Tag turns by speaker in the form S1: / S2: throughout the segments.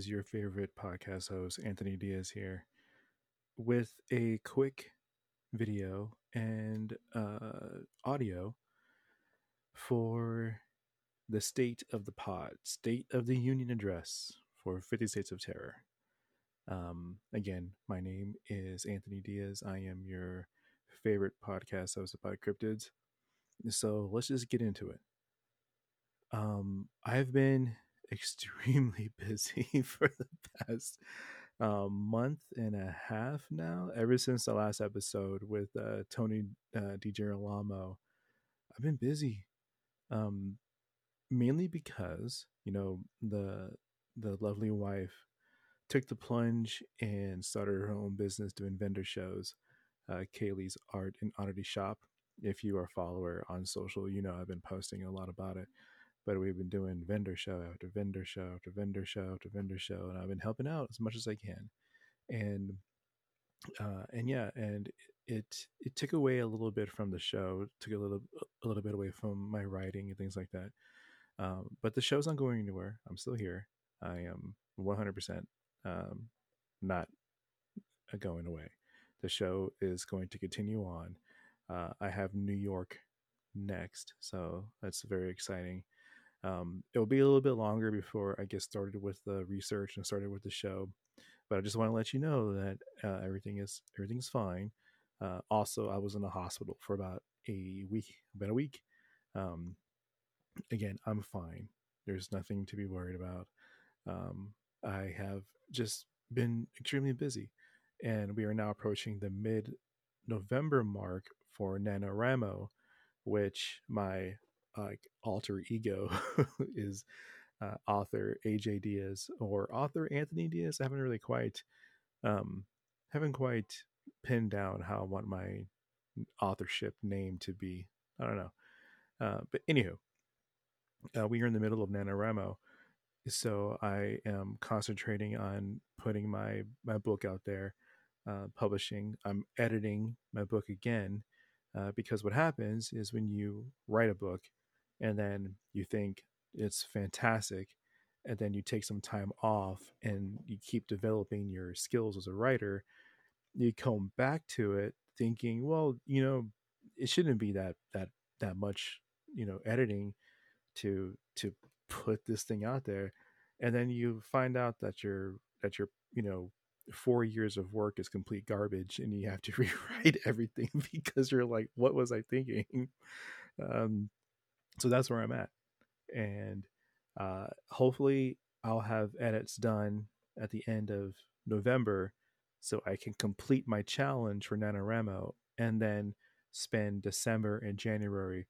S1: Is your favorite podcast host, Anthony Diaz, here with a quick video and uh, audio for the state of the pod, State of the Union address for 50 States of Terror. Um, again, my name is Anthony Diaz. I am your favorite podcast host about cryptids. So let's just get into it. Um, I've been extremely busy for the past um, month and a half now, ever since the last episode with uh, Tony uh, DiGirolamo. I've been busy, um, mainly because you know the the lovely wife took the plunge and started her own business doing vendor shows. Uh, Kaylee's Art and Oddity Shop. If you are a follower on social, you know I've been posting a lot about it but we've been doing vendor show after vendor show after vendor show after vendor show and i've been helping out as much as i can. And uh and yeah and it it took away a little bit from the show took a little a little bit away from my writing and things like that. Um but the show's not going anywhere. I'm still here. I am 100% um not going away. The show is going to continue on. Uh i have new york next so that's very exciting um, it'll be a little bit longer before I get started with the research and started with the show, but I just want to let you know that uh, everything is everything's fine. Uh, also, I was in the hospital for about a week, about a week. Um, again, I'm fine. There's nothing to be worried about. Um, I have just been extremely busy, and we are now approaching the mid November mark for NaNoWriMo, which my like alter ego is uh, author AJ Diaz or author Anthony Diaz. I haven't really quite um haven't quite pinned down how I want my authorship name to be. I don't know. Uh, but anywho, uh, we are in the middle of NaNoWriMo. So I am concentrating on putting my my book out there, uh, publishing. I'm editing my book again uh, because what happens is when you write a book, and then you think it's fantastic and then you take some time off and you keep developing your skills as a writer you come back to it thinking well you know it shouldn't be that that that much you know editing to to put this thing out there. And then you find out that your that your you know four years of work is complete garbage and you have to rewrite everything because you're like what was i thinking? Um so that's where I'm at. And uh, hopefully, I'll have edits done at the end of November so I can complete my challenge for NaNoWriMo and then spend December and January,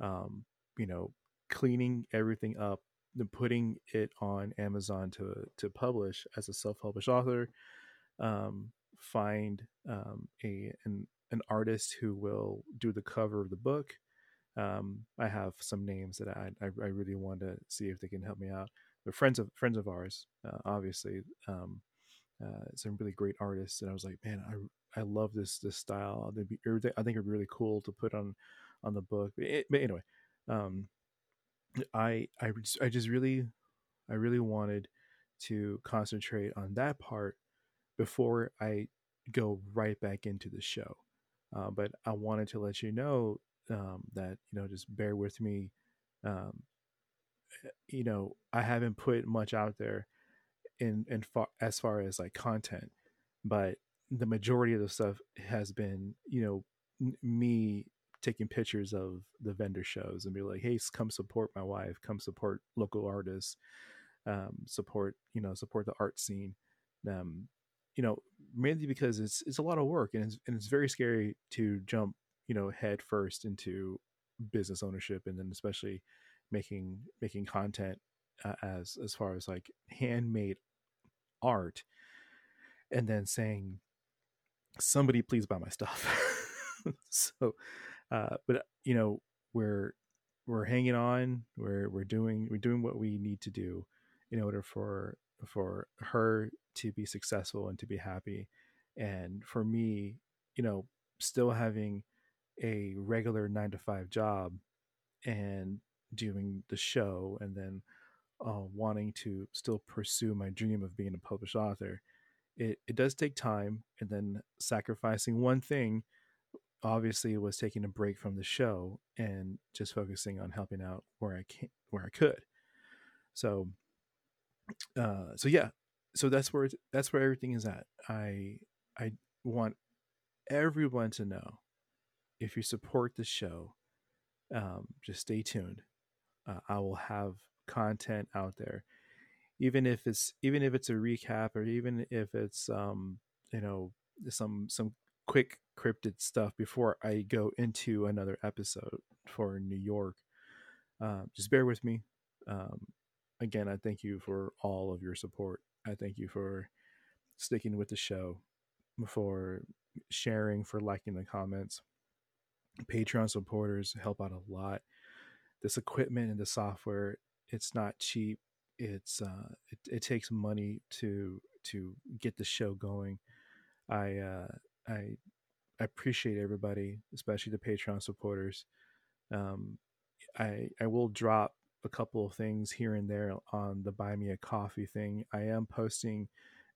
S1: um, you know, cleaning everything up and putting it on Amazon to to publish as a self published author. Um, find um, a an, an artist who will do the cover of the book um, I have some names that I, I, I really want to see if they can help me out. They're friends of friends of ours, uh, obviously. Um, uh, some really great artists, and I was like, man, I I love this this style. Be, I think it'd be really cool to put on on the book. But, it, but anyway, um, I I I just really I really wanted to concentrate on that part before I go right back into the show. Uh, but I wanted to let you know um, that you know just bear with me um, eh, you know i haven't put much out there in in far as far as like content but the majority of the stuff has been you know n- me taking pictures of the vendor shows and be like hey come support my wife come support local artists um, support you know support the art scene. Um, you know mainly because it's it's a lot of work and it's, and it's very scary to jump you know head first into business ownership and then especially making making content uh, as as far as like handmade art and then saying somebody please buy my stuff. So uh but you know we're we're hanging on we're we're doing we're doing what we need to do in order for for her to be successful and to be happy. And for me you know still having a regular nine to five job and doing the show and then uh, wanting to still pursue my dream of being a published author, it, it does take time. And then sacrificing one thing, obviously, was taking a break from the show and just focusing on helping out where I can, where I could. So, uh, so yeah, so that's where that's where everything is at. I I want everyone to know if you support the show, um, just stay tuned. Uh, I will have content out there, even if it's even if it's a recap or even if it's um, you know some some quick cryptid stuff before I go into another episode for New York. Uh, just bear with me. Um, again, I thank you for all of your support. I thank you for sticking with the show, for sharing, for liking the comments. Patreon supporters help out a lot. This equipment and the software, it's not cheap. It's uh, it, it takes money to to get the show going. I uh, I I appreciate everybody, especially the Patreon supporters. Um, I I will drop a couple of things here and there on the Buy Me a Coffee thing. I am posting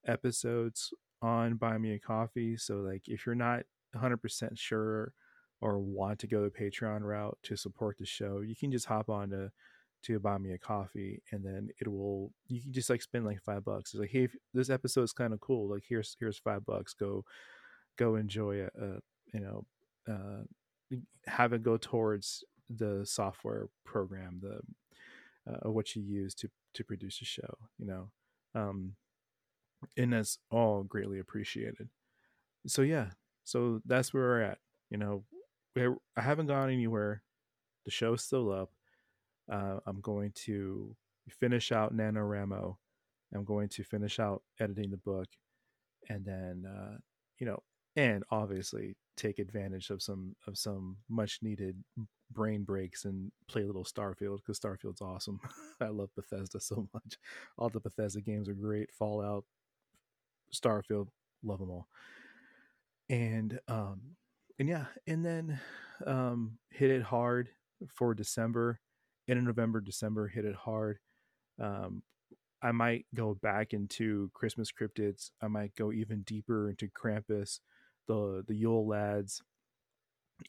S1: episodes on Buy Me a Coffee. So, like, if you're not 100% sure or want to go the Patreon route to support the show, you can just hop on to, to Buy Me a Coffee and then it will, you can just like spend like five bucks. It's like, hey, this episode is kind of cool. Like, here's, here's five bucks. Go, go enjoy a, a you know, uh, have it go towards the software program, the uh, what you use to to produce a show you know um and that's all greatly appreciated so yeah so that's where we're at you know i haven't gone anywhere the show's still up uh, i'm going to finish out NaNoWriMo i'm going to finish out editing the book and then uh, you know and obviously take advantage of some of some much needed brain breaks and play a little Starfield because Starfield's awesome. I love Bethesda so much. All the Bethesda games are great. Fallout, Starfield, love them all. And um and yeah, and then um hit it hard for December. In November, December, hit it hard. Um I might go back into Christmas cryptids. I might go even deeper into Krampus, the the Yule lads.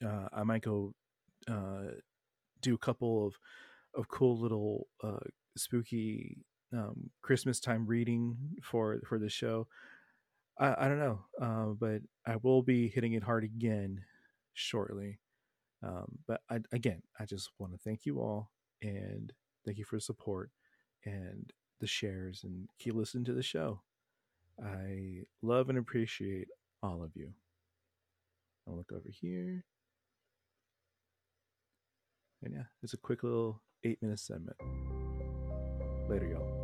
S1: Uh, I might go uh, do a couple of of cool little uh, spooky um, Christmas time reading for for the show. I, I don't know, uh, but I will be hitting it hard again shortly. Um, but I, again, I just want to thank you all and thank you for the support and the shares and keep listening to the show. I love and appreciate all of you. I'll look over here. And yeah, it's a quick little eight minute segment. Later, y'all.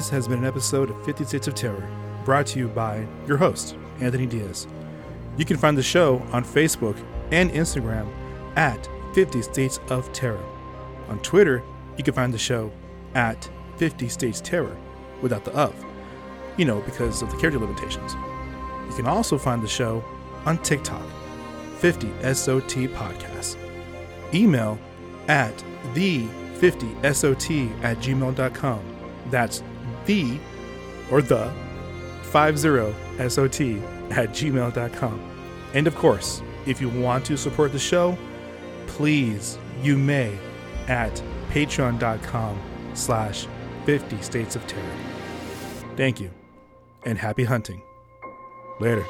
S1: This has been an episode of 50 States of Terror, brought to you by your host, Anthony Diaz. You can find the show on Facebook and Instagram at 50 States of Terror. On Twitter, you can find the show at 50 States Terror without the of, you know, because of the character limitations. You can also find the show on TikTok, 50 SOT Podcast. Email at the50sot at gmail.com. That's the or the 50SOT at gmail.com. And of course, if you want to support the show, please, you may at patreon.com slash 50 states of terror. Thank you and happy hunting. Later.